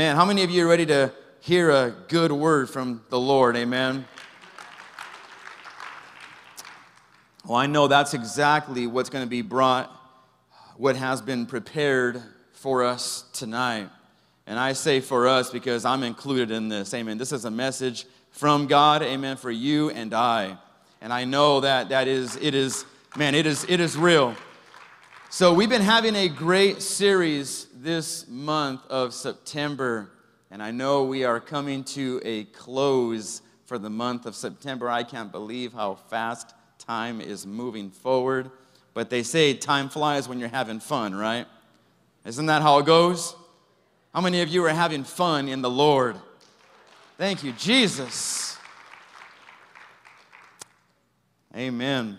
Amen. How many of you are ready to hear a good word from the Lord? Amen. Well, I know that's exactly what's going to be brought, what has been prepared for us tonight. And I say for us because I'm included in this. Amen. This is a message from God. Amen. For you and I. And I know that that is, it is, man, it is, it is real. So we've been having a great series this month of September. And I know we are coming to a close for the month of September. I can't believe how fast time is moving forward. But they say time flies when you're having fun, right? Isn't that how it goes? How many of you are having fun in the Lord? Thank you, Jesus. Amen.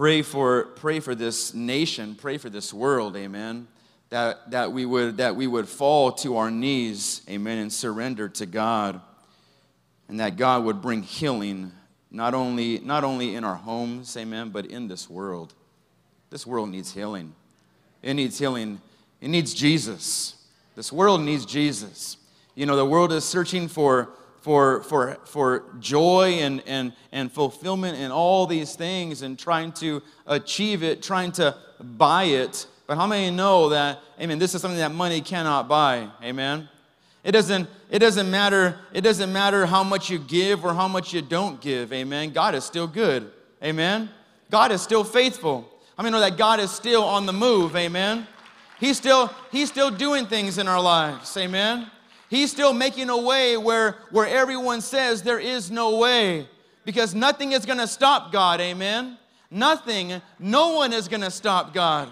Pray for, pray for this nation, pray for this world, amen. That, that, we would, that we would fall to our knees, amen, and surrender to God. And that God would bring healing, not only, not only in our homes, amen, but in this world. This world needs healing. It needs healing. It needs Jesus. This world needs Jesus. You know, the world is searching for, for, for, for joy and, and, and fulfillment in all these things and trying to achieve it, trying to buy it. But how many know that, amen, this is something that money cannot buy? Amen. It doesn't, it doesn't matter, it doesn't matter how much you give or how much you don't give. Amen. God is still good. Amen. God is still faithful. How many know that God is still on the move? Amen. He's still, he's still doing things in our lives. Amen. He's still making a way where, where everyone says there is no way. Because nothing is going to stop God. Amen. Nothing, no one is going to stop God.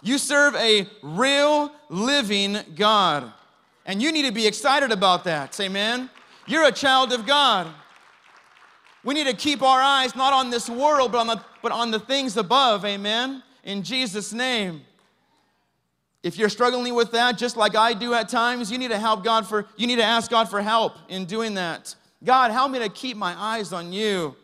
You serve a real, living God. And you need to be excited about that. Amen. You're a child of God. We need to keep our eyes not on this world, but on the, but on the things above. Amen. In Jesus' name. If you're struggling with that, just like I do at times, you need to help God for, you need to ask God for help in doing that. God, help me to keep my eyes on you.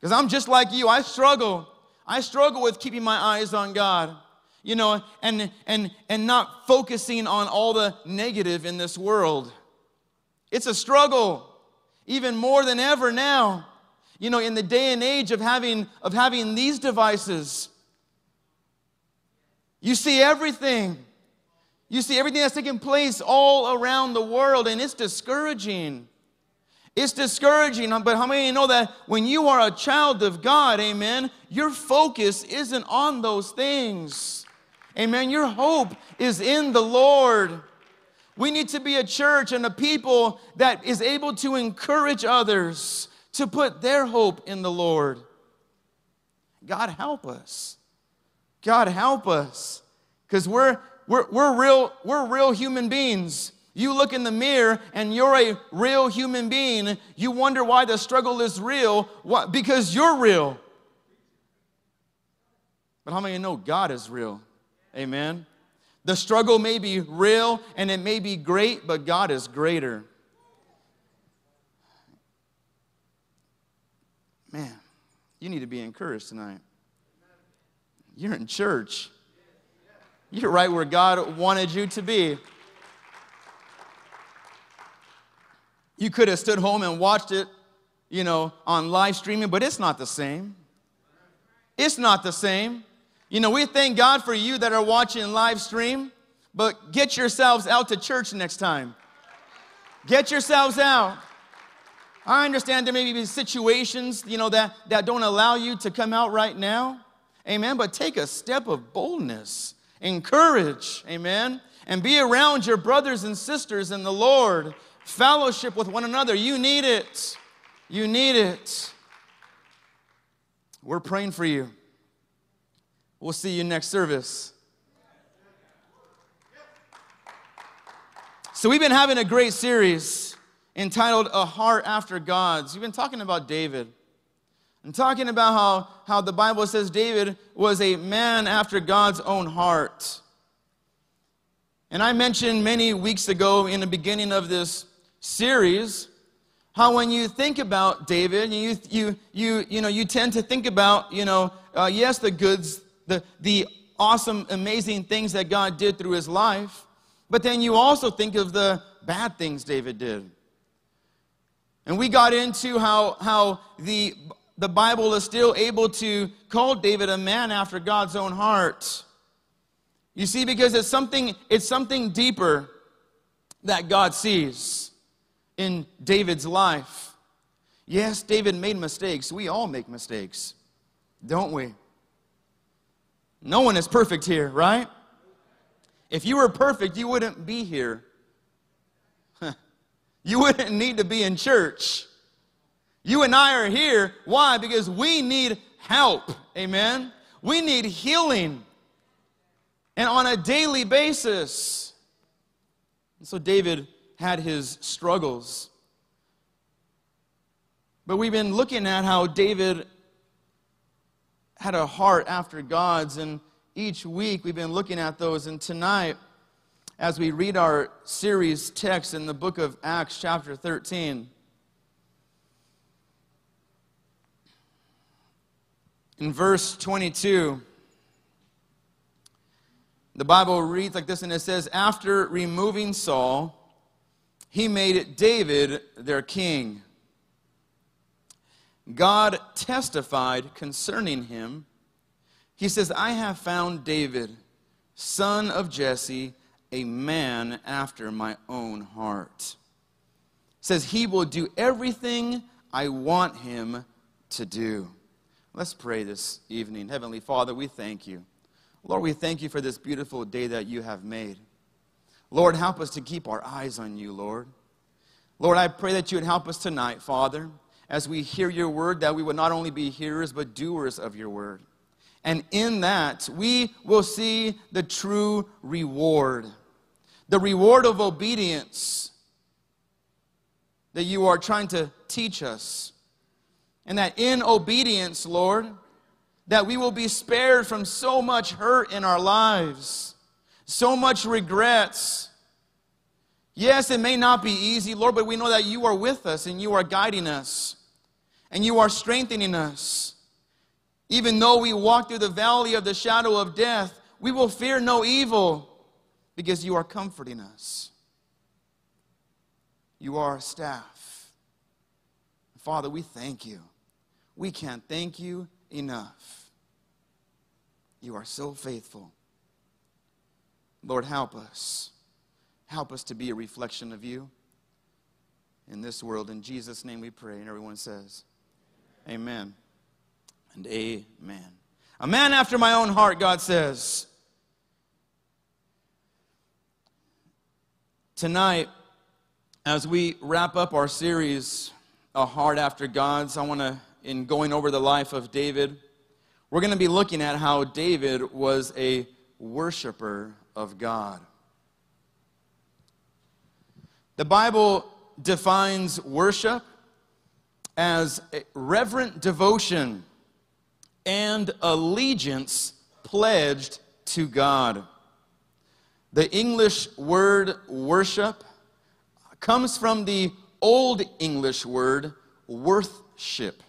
Because I'm just like you. I struggle. I struggle with keeping my eyes on God. You know, and and and not focusing on all the negative in this world. It's a struggle, even more than ever now. You know, in the day and age of having of having these devices, you see everything. You see everything that's taking place all around the world, and it's discouraging. It's discouraging, but how many of you know that when you are a child of God, amen, your focus isn't on those things. Amen. Your hope is in the Lord. We need to be a church and a people that is able to encourage others to put their hope in the Lord. God help us. God help us. Because we're, we're, we're, real, we're real human beings. You look in the mirror and you're a real human being. You wonder why the struggle is real. What? Because you're real. But how many know God is real? Amen. The struggle may be real and it may be great, but God is greater. Man, you need to be encouraged tonight. You're in church. You're right where God wanted you to be. You could have stood home and watched it, you know, on live streaming, but it's not the same. It's not the same. You know, we thank God for you that are watching live stream, but get yourselves out to church next time. Get yourselves out. I understand there may be situations, you know, that, that don't allow you to come out right now. Amen. But take a step of boldness, encourage, amen, and be around your brothers and sisters in the Lord. Fellowship with one another. You need it. You need it. We're praying for you. We'll see you next service. So, we've been having a great series entitled A Heart After God's. We've been talking about David. I'm talking about how, how the Bible says David was a man after God's own heart. And I mentioned many weeks ago in the beginning of this series how when you think about David, you, you, you, you, know, you tend to think about, you know, uh, yes, the goods, the, the awesome, amazing things that God did through his life. But then you also think of the bad things David did. And we got into how, how the, the Bible is still able to call David a man after God's own heart. You see, because it's something, it's something deeper that God sees in David's life. Yes, David made mistakes. We all make mistakes, don't we? No one is perfect here, right? If you were perfect, you wouldn't be here. You wouldn't need to be in church. You and I are here. Why? Because we need help. Amen. We need healing. And on a daily basis. And so David had his struggles. But we've been looking at how David had a heart after God's, and each week we've been looking at those. And tonight, as we read our series text in the book of Acts, chapter 13, in verse 22, the Bible reads like this, and it says, After removing Saul, he made David their king. God testified concerning him. He says, I have found David, son of Jesse, a man after my own heart. Says he will do everything I want him to do. Let's pray this evening. Heavenly Father, we thank you. Lord, we thank you for this beautiful day that you have made. Lord, help us to keep our eyes on you, Lord. Lord, I pray that you would help us tonight, Father as we hear your word, that we would not only be hearers, but doers of your word. And in that, we will see the true reward the reward of obedience that you are trying to teach us. And that in obedience, Lord, that we will be spared from so much hurt in our lives, so much regrets. Yes, it may not be easy, Lord, but we know that you are with us and you are guiding us and you are strengthening us. Even though we walk through the valley of the shadow of death, we will fear no evil because you are comforting us. You are our staff. Father, we thank you. We can't thank you enough. You are so faithful. Lord, help us. Help us to be a reflection of you in this world. In Jesus' name we pray. And everyone says, Amen and amen. A man after my own heart, God says. Tonight, as we wrap up our series, A Heart After God's, I want to, in going over the life of David, we're going to be looking at how David was a worshiper of God. The Bible defines worship as reverent devotion and allegiance pledged to God. The English word worship comes from the Old English word worthship,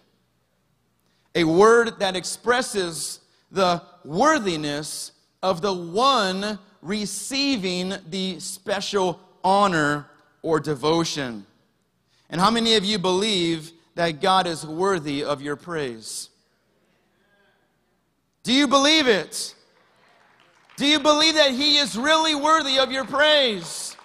a word that expresses the worthiness of the one receiving the special honor or devotion. And how many of you believe that God is worthy of your praise? Do you believe it? Do you believe that He is really worthy of your praise?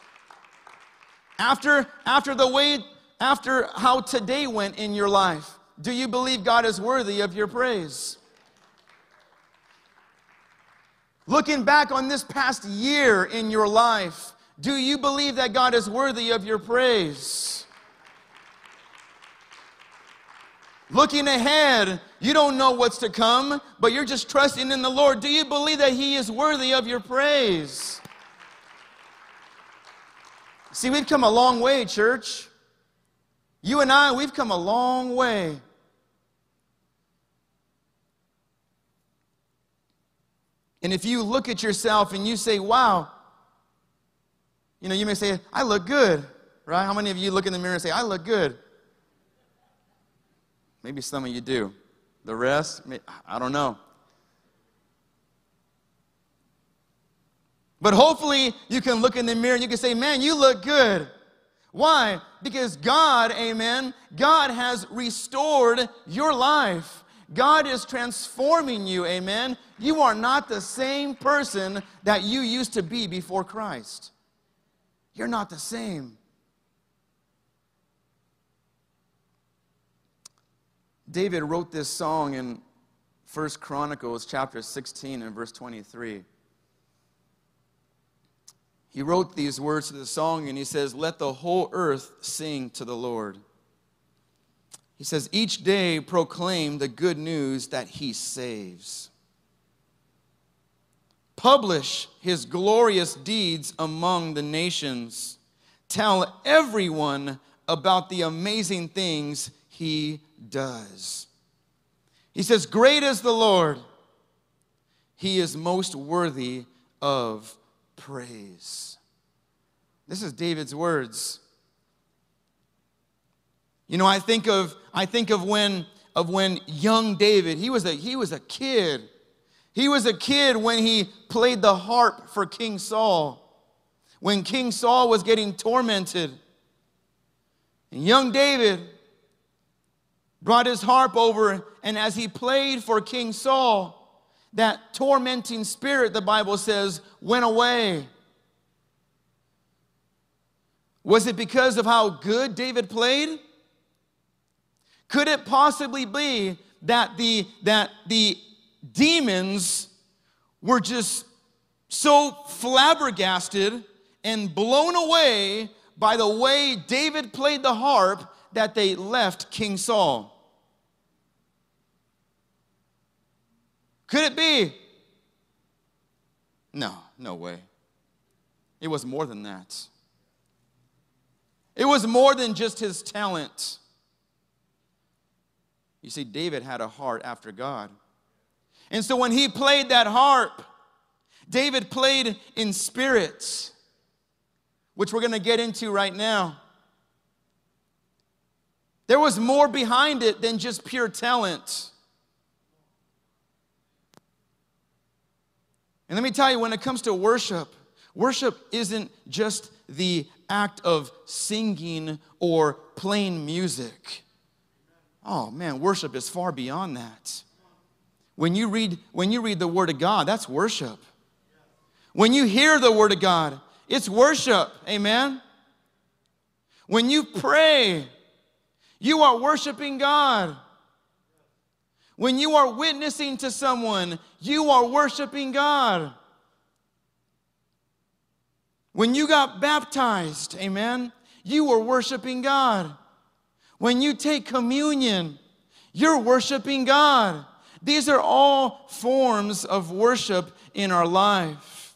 After, after the way, after how today went in your life, do you believe God is worthy of your praise? Looking back on this past year in your life, do you believe that God is worthy of your praise? Looking ahead, you don't know what's to come, but you're just trusting in the Lord. Do you believe that He is worthy of your praise? See, we've come a long way, church. You and I, we've come a long way. And if you look at yourself and you say, wow, you know, you may say, I look good, right? How many of you look in the mirror and say, I look good? Maybe some of you do. The rest, I don't know. But hopefully, you can look in the mirror and you can say, Man, you look good. Why? Because God, amen, God has restored your life. God is transforming you, amen. You are not the same person that you used to be before Christ. You're not the same. David wrote this song in First Chronicles chapter 16 and verse 23. He wrote these words to the song and he says, Let the whole earth sing to the Lord. He says, Each day proclaim the good news that he saves. Publish his glorious deeds among the nations. Tell everyone about the amazing things he does. He says, Great is the Lord, he is most worthy of praise. This is David's words. You know, I think of I think of when of when young David, he was a he was a kid. He was a kid when he played the harp for King Saul. When King Saul was getting tormented. And young David brought his harp over, and as he played for King Saul, that tormenting spirit, the Bible says, went away. Was it because of how good David played? Could it possibly be that the, that the demons were just so flabbergasted and blown away by the way David played the harp that they left King Saul? Could it be? No, no way. It was more than that. It was more than just his talent. You see, David had a heart after God. And so when he played that harp, David played in spirits, which we're going to get into right now. There was more behind it than just pure talent. And let me tell you, when it comes to worship, worship isn't just the act of singing or playing music. Oh man, worship is far beyond that. When you read, when you read the Word of God, that's worship. When you hear the Word of God, it's worship. Amen. When you pray, you are worshiping God. When you are witnessing to someone, you are worshiping God. When you got baptized, amen, you were worshiping God. When you take communion, you're worshiping God. These are all forms of worship in our life,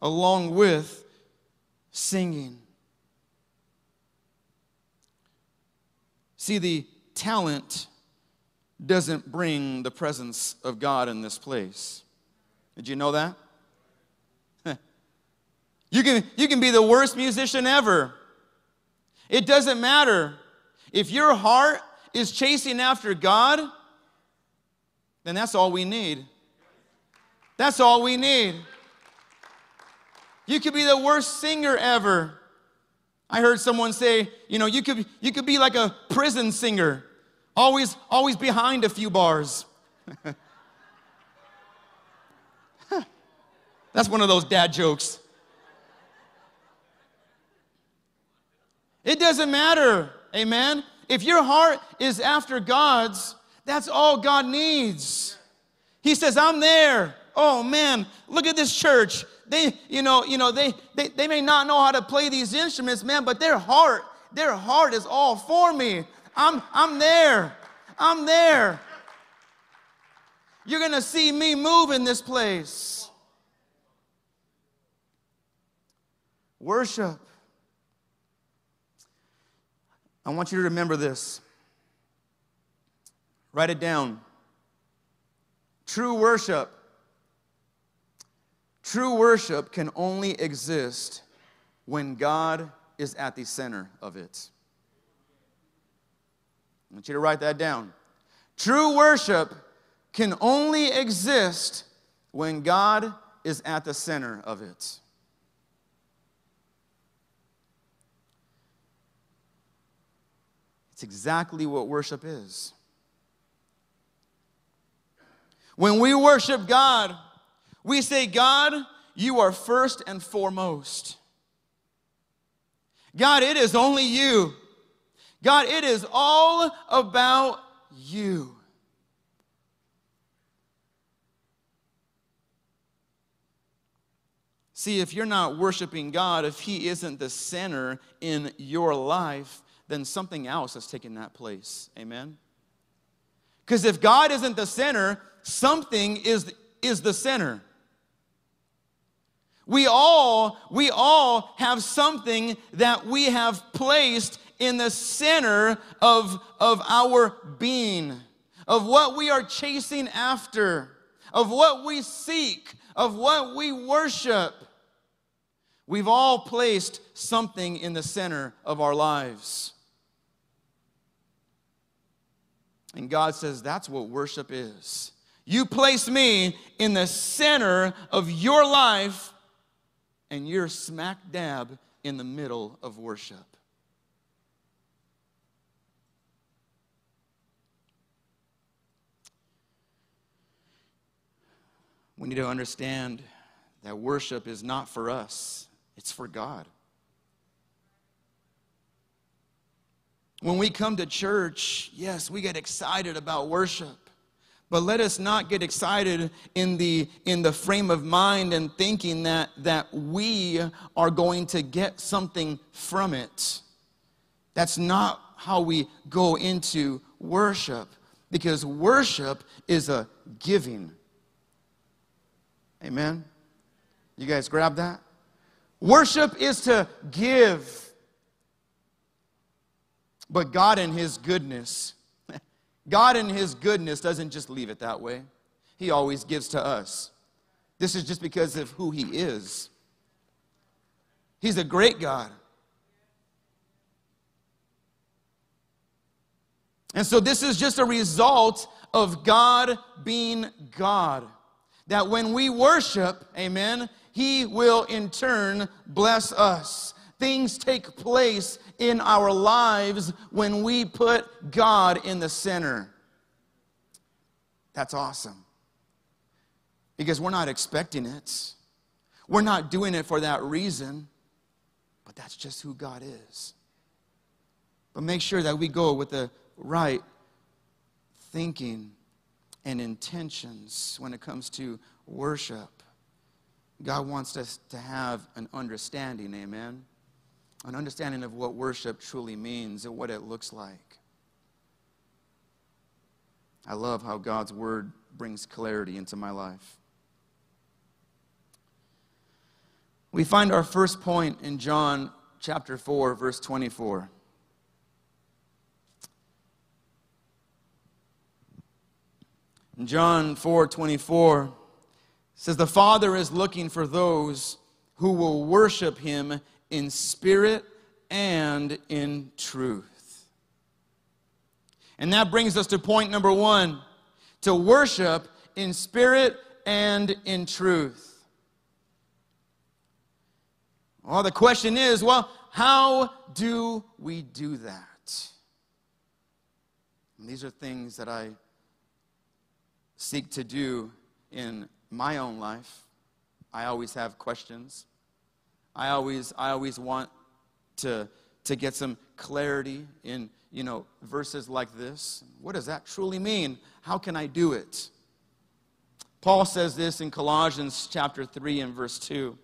along with singing. See, the talent doesn't bring the presence of God in this place. Did you know that? you, can, you can be the worst musician ever. It doesn't matter. If your heart is chasing after God, then that's all we need. That's all we need. You could be the worst singer ever. I heard someone say, you know, you could, you could be like a prison singer. Always, always behind a few bars. That's one of those dad jokes. It doesn't matter, amen? If your heart is after God's, that's all God needs. He says, I'm there. Oh man, look at this church. They, you know, you know, they, they, they may not know how to play these instruments, man, but their heart, their heart is all for me. I'm, I'm there. I'm there. You're going to see me move in this place. Worship. I want you to remember this. Write it down. True worship. True worship can only exist when God is at the center of it. I want you to write that down. True worship can only exist when God is at the center of it. It's exactly what worship is. When we worship God, we say, God, you are first and foremost. God, it is only you. God, it is all about you. See, if you're not worshiping God, if He isn't the center in your life, then something else has taken that place. Amen? Because if God isn't the center, something is, is the center. We all, we all have something that we have placed in the center of, of our being, of what we are chasing after, of what we seek, of what we worship. We've all placed something in the center of our lives. And God says that's what worship is. You place me in the center of your life, and you're smack dab in the middle of worship. We need to understand that worship is not for us, it's for God. When we come to church, yes, we get excited about worship. But let us not get excited in the, in the frame of mind and thinking that, that we are going to get something from it. That's not how we go into worship because worship is a giving. Amen? You guys grab that? Worship is to give. But God, in His goodness, God, in His goodness, doesn't just leave it that way. He always gives to us. This is just because of who He is. He's a great God. And so, this is just a result of God being God. That when we worship, amen, He will in turn bless us. Things take place in our lives when we put God in the center. That's awesome. Because we're not expecting it, we're not doing it for that reason, but that's just who God is. But make sure that we go with the right thinking and intentions when it comes to worship. God wants us to have an understanding, amen? An understanding of what worship truly means and what it looks like. I love how God's word brings clarity into my life. We find our first point in John chapter 4, verse 24. In John 4 24 says, The Father is looking for those who will worship him in spirit and in truth. And that brings us to point number one to worship in spirit and in truth. Well, the question is well, how do we do that? And these are things that I seek to do in my own life. I always have questions. I always, I always want to, to get some clarity in, you know, verses like this. What does that truly mean? How can I do it? Paul says this in Colossians chapter 3 and verse 2.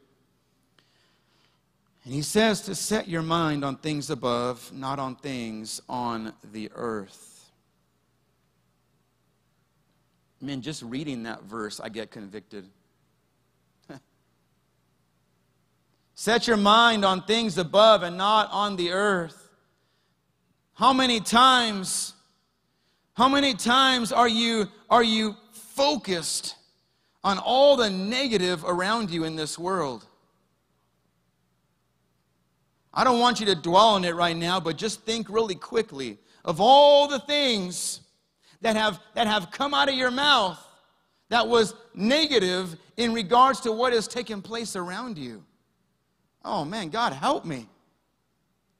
And he says to set your mind on things above, not on things on the earth. I mean, just reading that verse, I get convicted. Set your mind on things above and not on the earth. How many times, how many times are you, are you focused on all the negative around you in this world? I don't want you to dwell on it right now, but just think really quickly of all the things that have, that have come out of your mouth that was negative in regards to what is taking place around you. Oh man, God help me.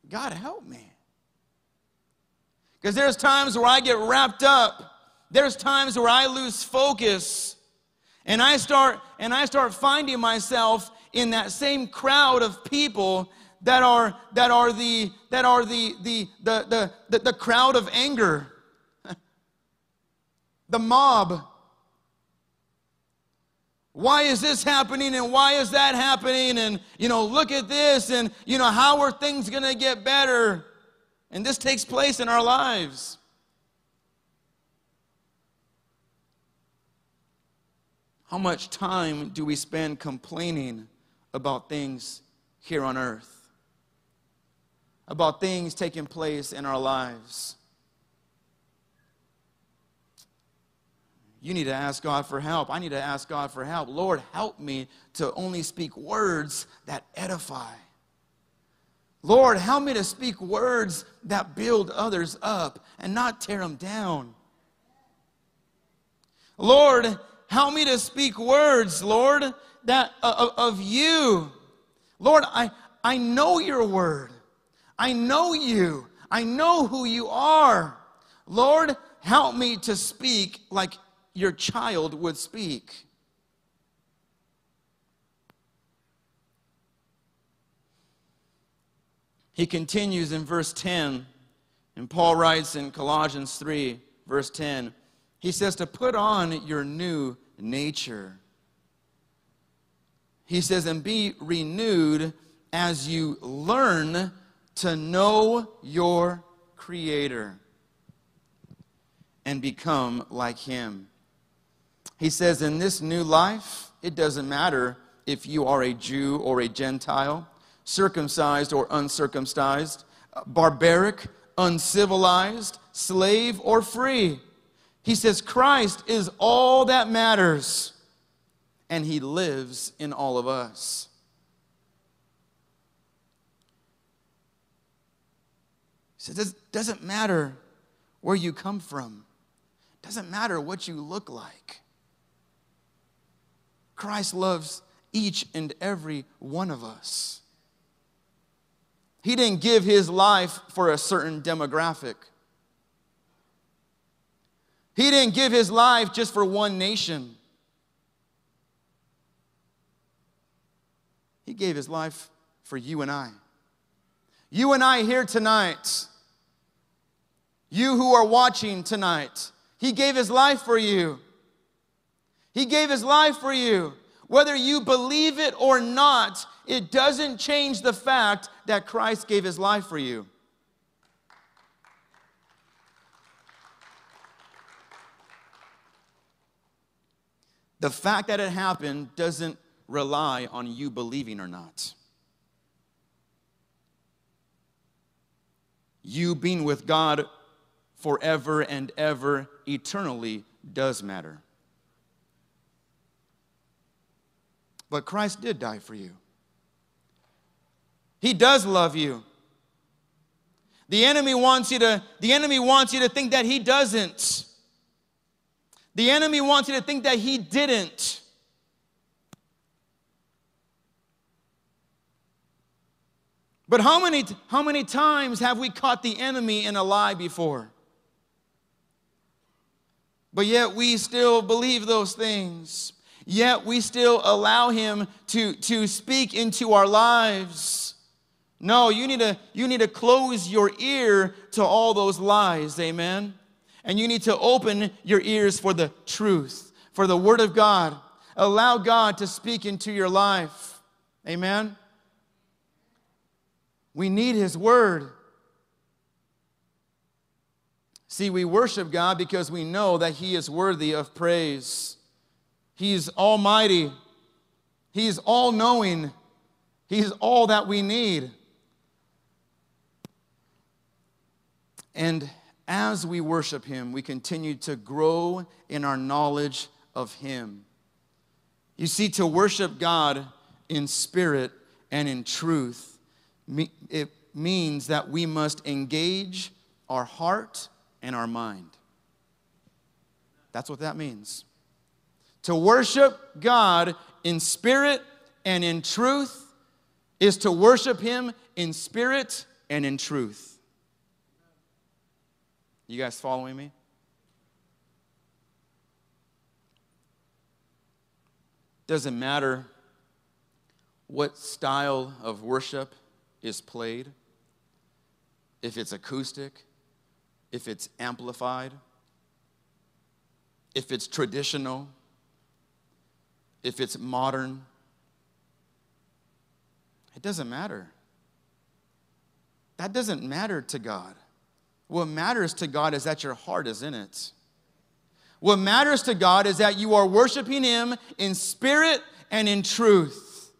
God help me. Because there's times where I get wrapped up. There's times where I lose focus. And I start and I start finding myself in that same crowd of people that are that are the that are the the the the, the, the crowd of anger. The mob. Why is this happening and why is that happening? And, you know, look at this and, you know, how are things going to get better? And this takes place in our lives. How much time do we spend complaining about things here on earth? About things taking place in our lives? You need to ask God for help. I need to ask God for help. Lord, help me to only speak words that edify. Lord, help me to speak words that build others up and not tear them down. Lord, help me to speak words, Lord, that uh, of you. Lord, I, I know your word. I know you. I know who you are. Lord, help me to speak like your child would speak. He continues in verse 10, and Paul writes in Colossians 3, verse 10, he says to put on your new nature. He says, and be renewed as you learn to know your Creator and become like Him. He says, in this new life, it doesn't matter if you are a Jew or a Gentile circumcised or uncircumcised, barbaric, uncivilized, slave or free. He says Christ is all that matters, and He lives in all of us. He says, it doesn't matter where you come from. It doesn't matter what you look like. Christ loves each and every one of us. He didn't give his life for a certain demographic. He didn't give his life just for one nation. He gave his life for you and I. You and I here tonight, you who are watching tonight, he gave his life for you. He gave his life for you. Whether you believe it or not, it doesn't change the fact that Christ gave his life for you. The fact that it happened doesn't rely on you believing or not. You being with God forever and ever, eternally, does matter. But Christ did die for you. He does love you. The enemy wants you to the enemy wants you to think that he doesn't. The enemy wants you to think that he didn't. But how many, how many times have we caught the enemy in a lie before? But yet we still believe those things. Yet we still allow him to, to speak into our lives. No, you need to you need to close your ear to all those lies. Amen. And you need to open your ears for the truth, for the word of God. Allow God to speak into your life. Amen. We need his word. See, we worship God because we know that he is worthy of praise. He's almighty. He's all knowing. He's all that we need. And as we worship Him, we continue to grow in our knowledge of Him. You see, to worship God in spirit and in truth, it means that we must engage our heart and our mind. That's what that means. To worship God in spirit and in truth is to worship Him in spirit and in truth. You guys following me? Doesn't matter what style of worship is played, if it's acoustic, if it's amplified, if it's traditional, if it's modern. It doesn't matter. That doesn't matter to God. What matters to God is that your heart is in it. What matters to God is that you are worshiping Him in spirit and in truth.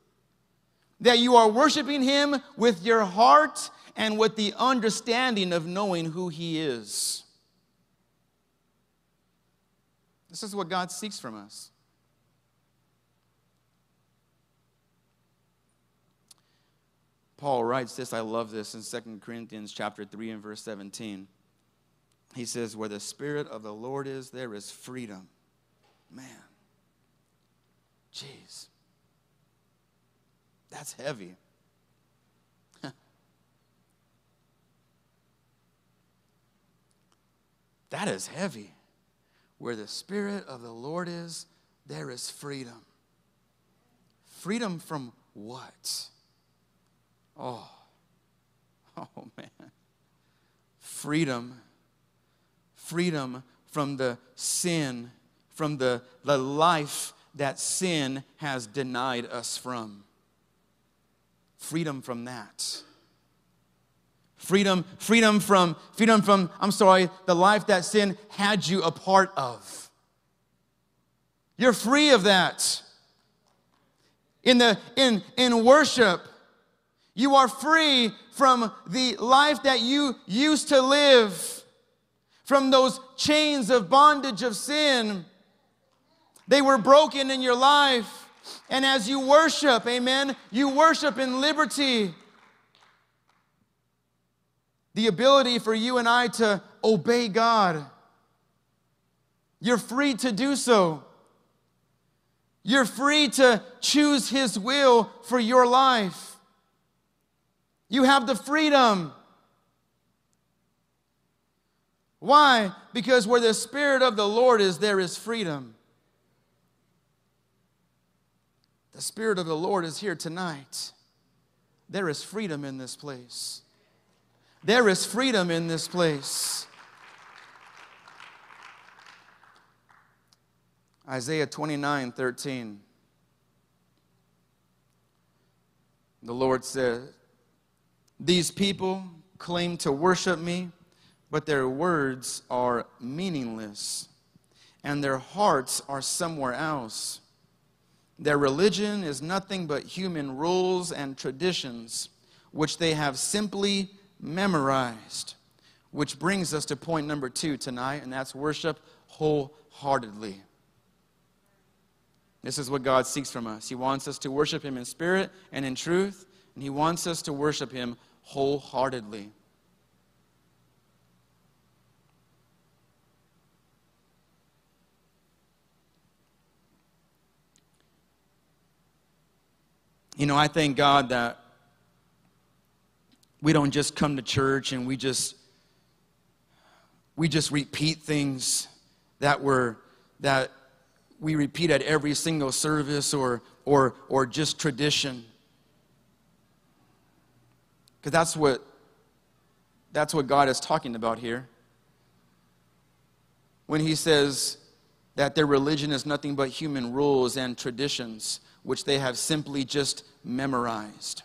That you are worshiping Him with your heart and with the understanding of knowing who He is. This is what God seeks from us. Paul writes this, I love this in 2 Corinthians chapter 3 and verse 17. He says, Where the Spirit of the Lord is, there is freedom. Man. Jeez. That's heavy. that is heavy. Where the Spirit of the Lord is, there is freedom. Freedom from what? Oh, oh man. Freedom. Freedom from the sin, from the, the life that sin has denied us from. Freedom from that. Freedom, freedom from, freedom from, I'm sorry, the life that sin had you a part of. You're free of that. In the in in worship, you are free from the life that you used to live, from those chains of bondage of sin. They were broken in your life. And as you worship, amen, you worship in liberty. The ability for you and I to obey God. You're free to do so. You're free to choose His will for your life. You have the freedom. Why? Because where the Spirit of the Lord is, there is freedom. The Spirit of the Lord is here tonight. There is freedom in this place. There is freedom in this place. Isaiah 29 13. The Lord said, these people claim to worship me, but their words are meaningless, and their hearts are somewhere else. Their religion is nothing but human rules and traditions, which they have simply memorized. Which brings us to point number two tonight, and that's worship wholeheartedly. This is what God seeks from us. He wants us to worship Him in spirit and in truth, and He wants us to worship Him wholeheartedly. You know, I thank God that we don't just come to church and we just we just repeat things that were that we repeat at every single service or or or just tradition because that's what that's what God is talking about here. When he says that their religion is nothing but human rules and traditions, which they have simply just memorized.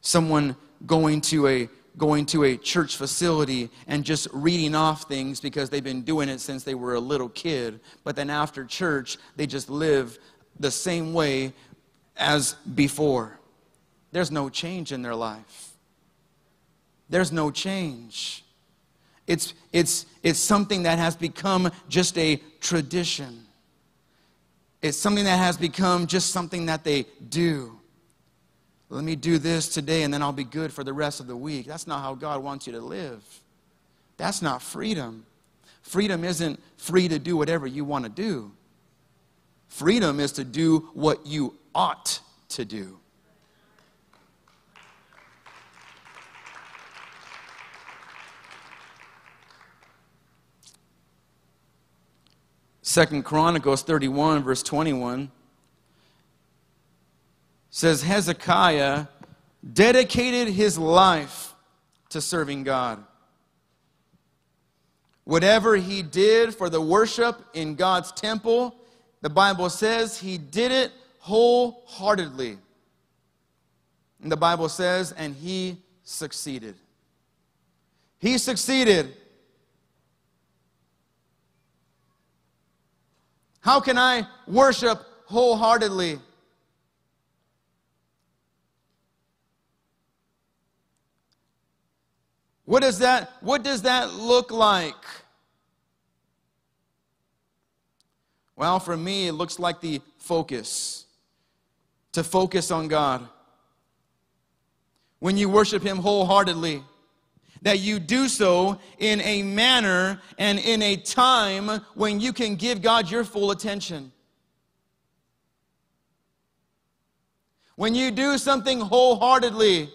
Someone going to a going to a church facility and just reading off things because they've been doing it since they were a little kid, but then after church, they just live the same way as before. There's no change in their life. There's no change. It's, it's, it's something that has become just a tradition. It's something that has become just something that they do. Let me do this today and then I'll be good for the rest of the week. That's not how God wants you to live. That's not freedom. Freedom isn't free to do whatever you want to do. Freedom is to do what you ought to do. Second Chronicles 31, verse 21 says Hezekiah dedicated his life to serving God. Whatever he did for the worship in God's temple, the Bible says he did it wholeheartedly. And the Bible says, and he succeeded. He succeeded. How can I worship wholeheartedly? What does that, what does that look like? Well, for me, it looks like the focus. To focus on God. When you worship Him wholeheartedly, that you do so in a manner and in a time when you can give God your full attention. When you do something wholeheartedly,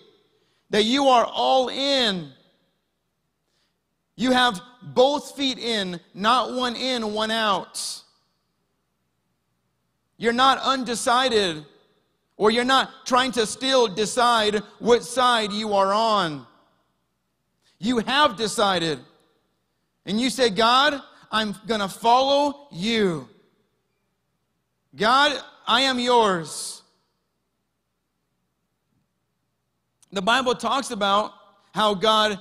that you are all in you have both feet in, not one in, one out. You're not undecided, or you're not trying to still decide what side you are on. You have decided. And you say, God, I'm going to follow you. God, I am yours. The Bible talks about how God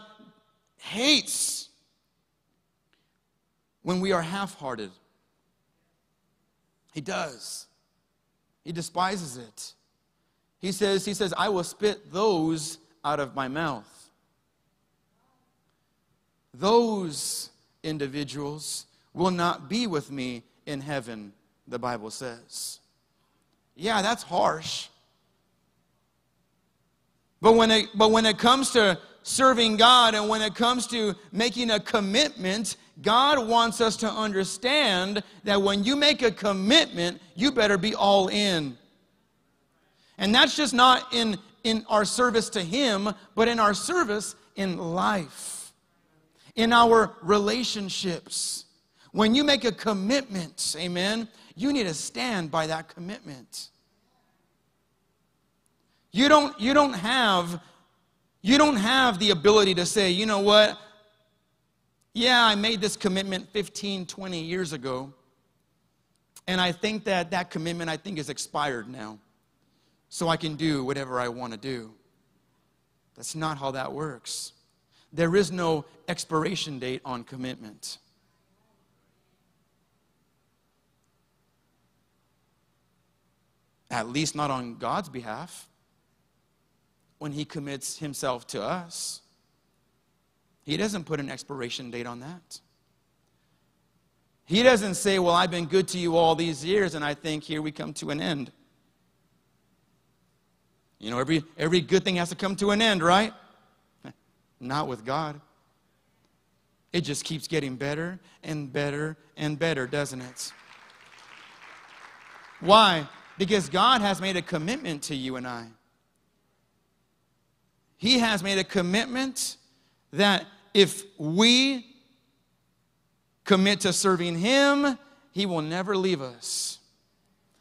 hates when we are half hearted. He does. He despises it. He says, he says, I will spit those out of my mouth. Those individuals will not be with me in heaven, the Bible says. Yeah, that's harsh. But when it, but when it comes to serving God and when it comes to making a commitment God wants us to understand that when you make a commitment, you better be all in. And that's just not in, in our service to Him, but in our service in life, in our relationships. When you make a commitment, amen, you need to stand by that commitment. You don't, you don't have you don't have the ability to say, you know what, yeah, I made this commitment 15, 20 years ago. And I think that that commitment, I think, is expired now. So I can do whatever I want to do. That's not how that works. There is no expiration date on commitment. At least not on God's behalf when He commits Himself to us. He doesn't put an expiration date on that. He doesn't say, Well, I've been good to you all these years, and I think here we come to an end. You know, every, every good thing has to come to an end, right? Not with God. It just keeps getting better and better and better, doesn't it? Why? Because God has made a commitment to you and I. He has made a commitment that if we commit to serving Him, He will never leave us.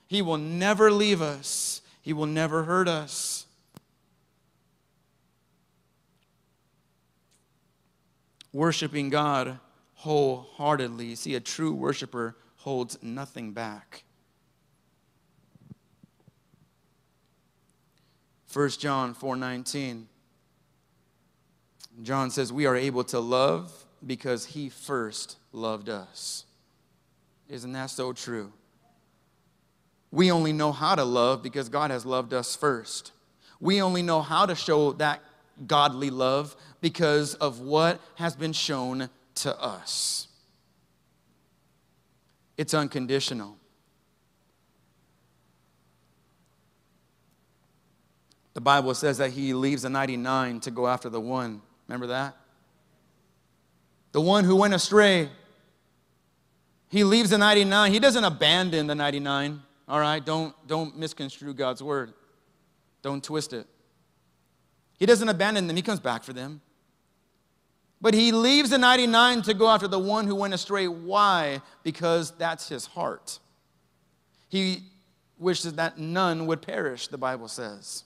He will never leave us. He will never hurt us. Worshiping God wholeheartedly. See, a true worshiper holds nothing back. 1 John 4:19 John says, We are able to love because he first loved us. Isn't that so true? We only know how to love because God has loved us first. We only know how to show that godly love because of what has been shown to us. It's unconditional. The Bible says that he leaves the 99 to go after the one. Remember that? The one who went astray, He leaves the 99. He doesn't abandon the 99. All right, don't, don't misconstrue God's word. Don't twist it. He doesn't abandon them, he comes back for them. But he leaves the 99 to go after the one who went astray. Why? Because that's his heart. He wishes that none would perish, the Bible says.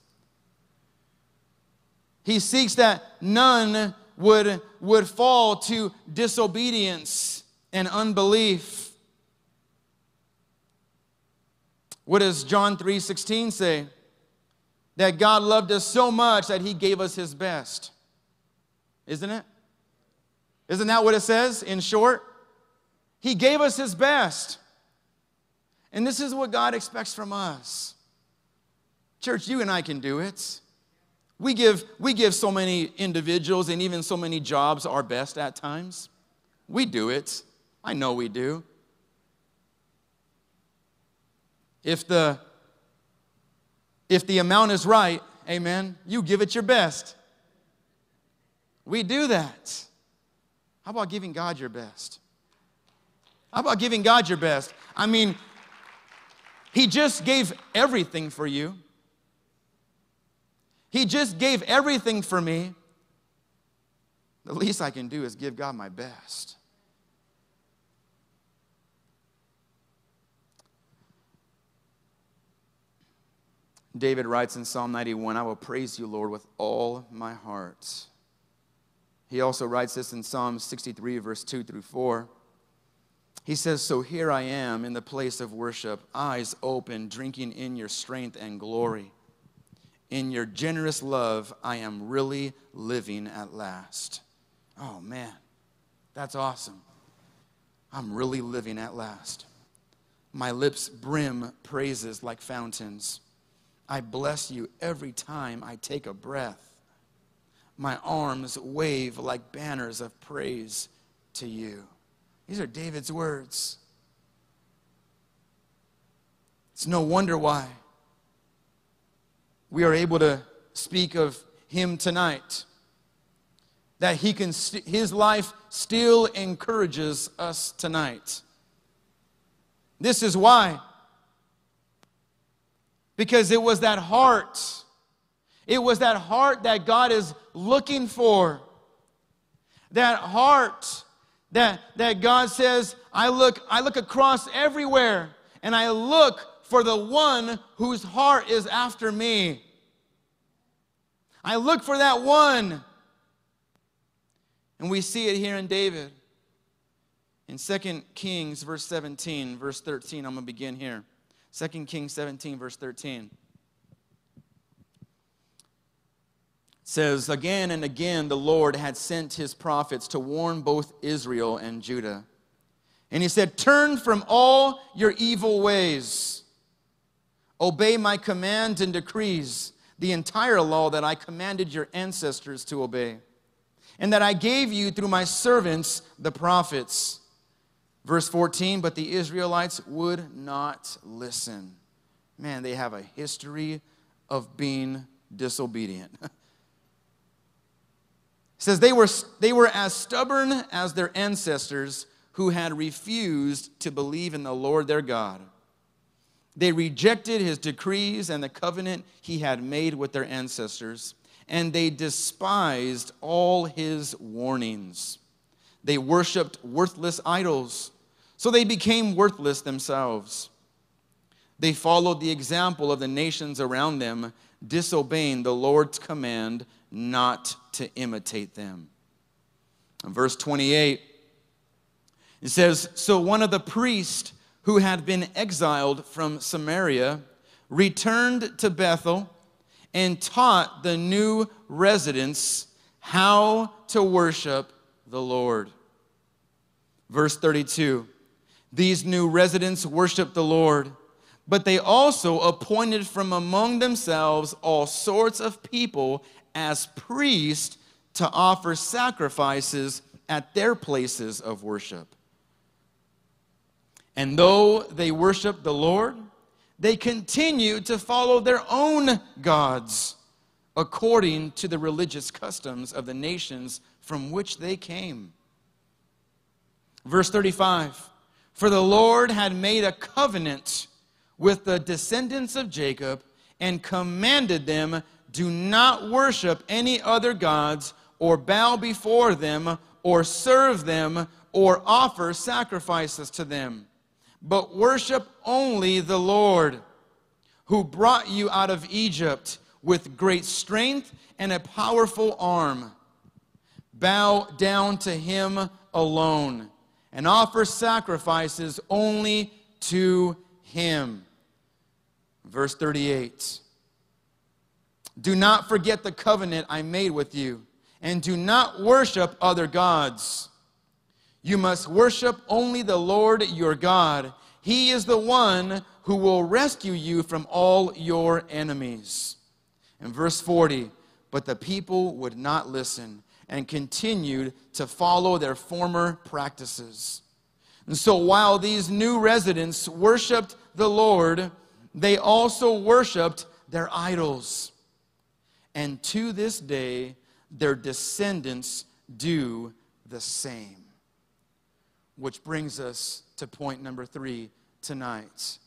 He seeks that none would, would fall to disobedience and unbelief. What does John 3:16 say? That God loved us so much that he gave us his best. Isn't it? Isn't that what it says in short? He gave us his best. And this is what God expects from us. Church, you and I can do it. We give, we give so many individuals and even so many jobs our best at times. We do it. I know we do. If the if the amount is right, amen, you give it your best. We do that. How about giving God your best? How about giving God your best? I mean, He just gave everything for you. He just gave everything for me. The least I can do is give God my best. David writes in Psalm 91 I will praise you, Lord, with all my heart. He also writes this in Psalm 63, verse 2 through 4. He says, So here I am in the place of worship, eyes open, drinking in your strength and glory. In your generous love, I am really living at last. Oh, man, that's awesome. I'm really living at last. My lips brim praises like fountains. I bless you every time I take a breath. My arms wave like banners of praise to you. These are David's words. It's no wonder why we are able to speak of him tonight. That he can st- his life still encourages us tonight. This is why because it was that heart. It was that heart that God is looking for. That heart that, that God says, I look, I look across everywhere and I look for the one whose heart is after me. I look for that one. And we see it here in David. In 2 Kings, verse 17, verse 13, I'm going to begin here. 2 Kings 17, verse 13. Says, Again and again the Lord had sent his prophets to warn both Israel and Judah. And he said, Turn from all your evil ways, obey my commands and decrees, the entire law that I commanded your ancestors to obey, and that I gave you through my servants, the prophets. Verse 14, but the Israelites would not listen. Man, they have a history of being disobedient. says they were, they were as stubborn as their ancestors who had refused to believe in the Lord their God. They rejected his decrees and the covenant he had made with their ancestors, and they despised all his warnings. They worshiped worthless idols, so they became worthless themselves. They followed the example of the nations around them, disobeying the Lord's command not to imitate them. In verse 28, it says So one of the priests who had been exiled from Samaria returned to Bethel and taught the new residents how to worship the Lord. Verse 32 These new residents worshiped the Lord, but they also appointed from among themselves all sorts of people as priests to offer sacrifices at their places of worship. And though they worshiped the Lord, they continued to follow their own gods according to the religious customs of the nations from which they came. Verse 35 For the Lord had made a covenant with the descendants of Jacob and commanded them do not worship any other gods or bow before them or serve them or offer sacrifices to them, but worship only the Lord who brought you out of Egypt with great strength and a powerful arm. Bow down to him alone and offer sacrifices only to him. Verse 38 Do not forget the covenant I made with you, and do not worship other gods. You must worship only the Lord your God. He is the one who will rescue you from all your enemies. In verse 40, but the people would not listen and continued to follow their former practices. And so while these new residents worshiped the Lord, they also worshiped their idols. And to this day, their descendants do the same. Which brings us to point number three tonight.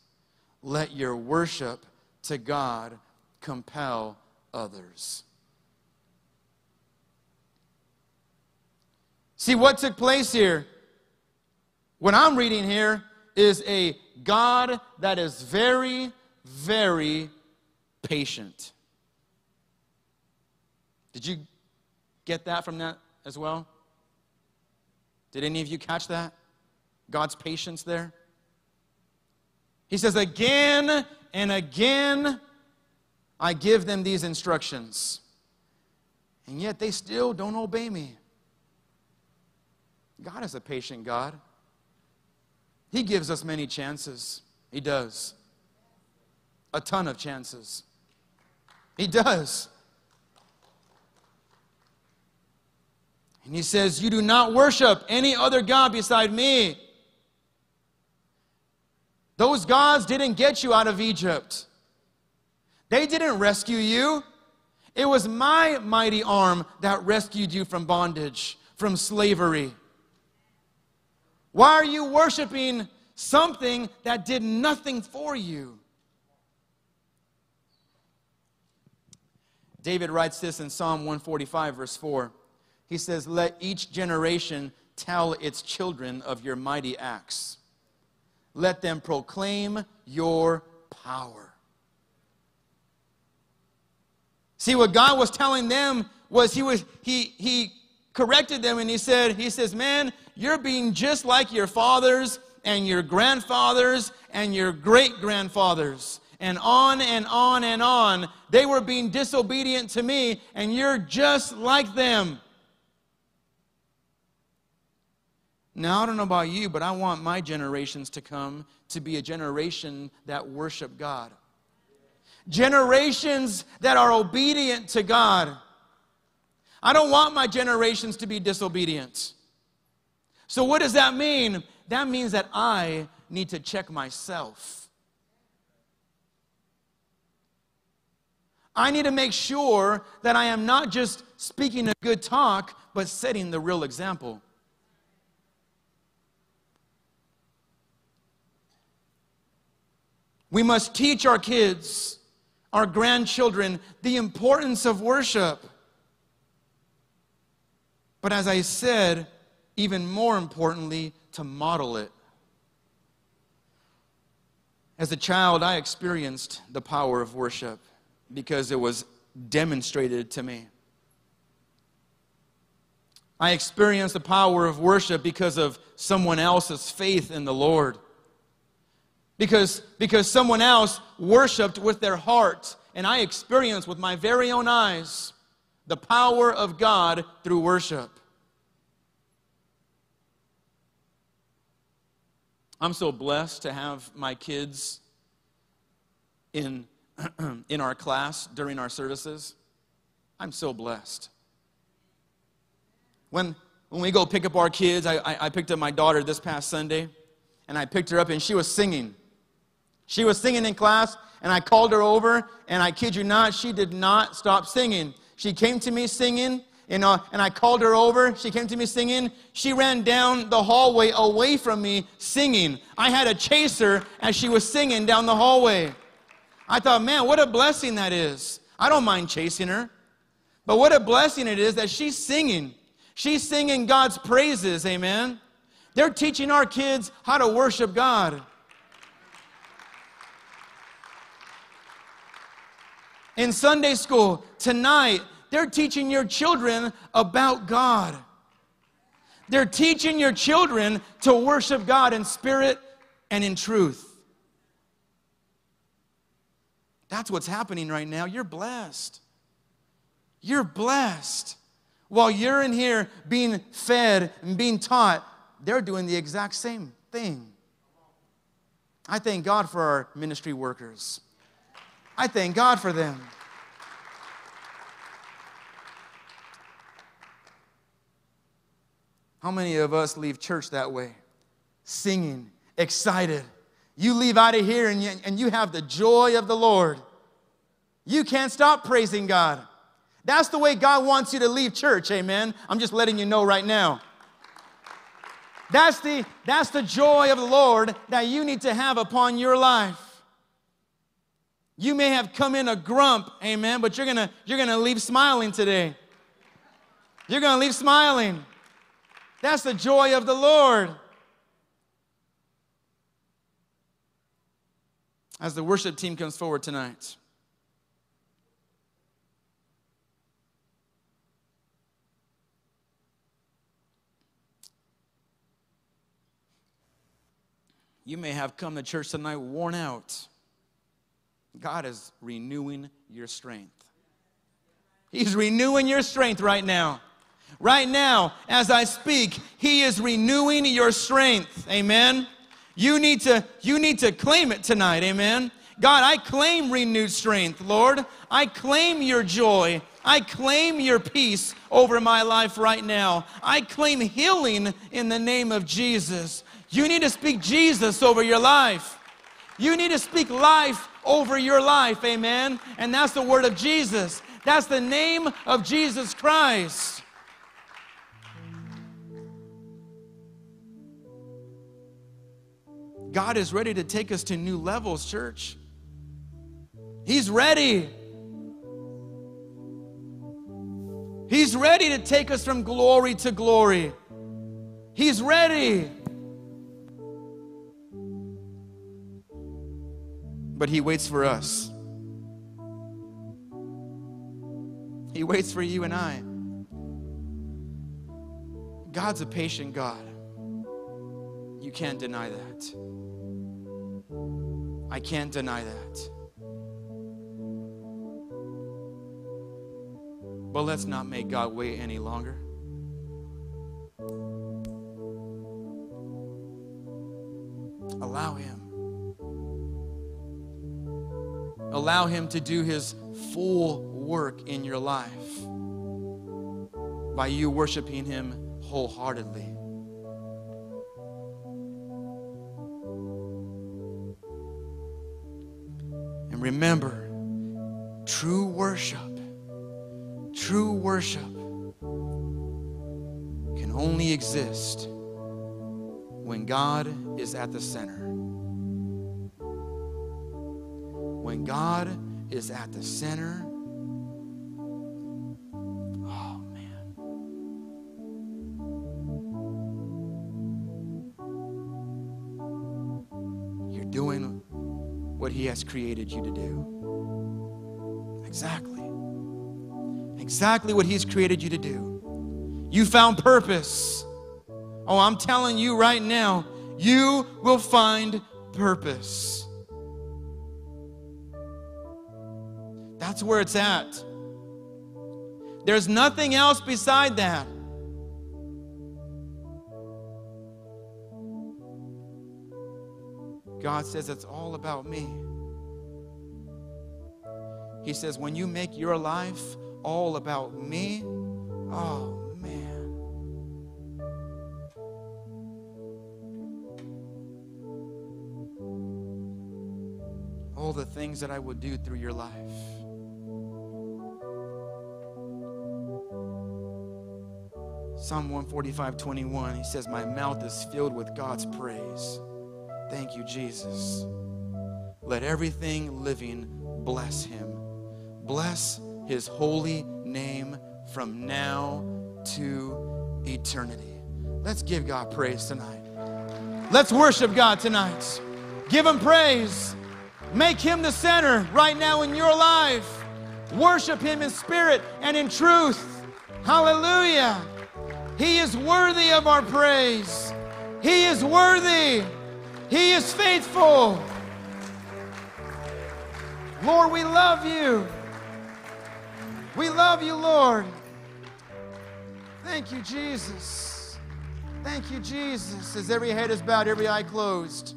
Let your worship to God compel others. See, what took place here, what I'm reading here, is a God that is very, very patient. Did you get that from that as well? Did any of you catch that? God's patience there? He says, Again and again, I give them these instructions, and yet they still don't obey me. God is a patient God. He gives us many chances. He does. A ton of chances. He does. And he says, You do not worship any other God beside me. Those gods didn't get you out of Egypt, they didn't rescue you. It was my mighty arm that rescued you from bondage, from slavery. Why are you worshiping something that did nothing for you? David writes this in Psalm 145, verse 4. He says, Let each generation tell its children of your mighty acts. Let them proclaim your power. See, what God was telling them was he was he he corrected them and he said, he says, Man, you're being just like your fathers and your grandfathers and your great grandfathers. And on and on and on. They were being disobedient to me, and you're just like them. Now, I don't know about you, but I want my generations to come to be a generation that worship God. Generations that are obedient to God. I don't want my generations to be disobedient. So, what does that mean? That means that I need to check myself. I need to make sure that I am not just speaking a good talk, but setting the real example. We must teach our kids, our grandchildren, the importance of worship. But as I said, even more importantly, to model it. As a child, I experienced the power of worship because it was demonstrated to me. I experienced the power of worship because of someone else's faith in the Lord. Because, because someone else worshiped with their heart, and I experienced with my very own eyes the power of God through worship. I'm so blessed to have my kids in, in our class during our services. I'm so blessed. When, when we go pick up our kids, I, I, I picked up my daughter this past Sunday, and I picked her up, and she was singing. She was singing in class, and I called her over, and I kid you not, she did not stop singing. She came to me singing, you know, and I called her over. She came to me singing. She ran down the hallway away from me singing. I had to chase her as she was singing down the hallway. I thought, man, what a blessing that is. I don't mind chasing her. But what a blessing it is that she's singing. She's singing God's praises, amen. They're teaching our kids how to worship God. In Sunday school tonight, they're teaching your children about God. They're teaching your children to worship God in spirit and in truth. That's what's happening right now. You're blessed. You're blessed. While you're in here being fed and being taught, they're doing the exact same thing. I thank God for our ministry workers. I thank God for them. How many of us leave church that way? Singing, excited. You leave out of here and you, and you have the joy of the Lord. You can't stop praising God. That's the way God wants you to leave church, amen. I'm just letting you know right now. That's the, that's the joy of the Lord that you need to have upon your life. You may have come in a grump, amen, but you're gonna, you're gonna leave smiling today. You're gonna leave smiling. That's the joy of the Lord. As the worship team comes forward tonight. You may have come to church tonight worn out. God is renewing your strength. He's renewing your strength right now. Right now, as I speak, He is renewing your strength. Amen. You need to, you need to claim it tonight. Amen. God, I claim renewed strength, Lord. I claim your joy. I claim your peace over my life right now. I claim healing in the name of Jesus. You need to speak Jesus over your life. You need to speak life over your life, amen? And that's the word of Jesus. That's the name of Jesus Christ. God is ready to take us to new levels, church. He's ready. He's ready to take us from glory to glory. He's ready. But He waits for us. He waits for you and I. God's a patient God. You can't deny that. I can't deny that. But let's not make God wait any longer. Allow Him to do His full work in your life by you worshiping Him wholeheartedly. And remember, true worship, true worship can only exist when God is at the center. God is at the center, oh man. You're doing what He has created you to do. Exactly. Exactly what He's created you to do. You found purpose. Oh, I'm telling you right now, you will find purpose. That's where it's at. There's nothing else beside that. God says it's all about me. He says, when you make your life all about me, oh man. All the things that I would do through your life. Psalm 145, 21, he says, My mouth is filled with God's praise. Thank you, Jesus. Let everything living bless him. Bless his holy name from now to eternity. Let's give God praise tonight. Let's worship God tonight. Give him praise. Make him the center right now in your life. Worship him in spirit and in truth. Hallelujah. He is worthy of our praise. He is worthy. He is faithful. Lord, we love you. We love you, Lord. Thank you, Jesus. Thank you, Jesus. As every head is bowed, every eye closed.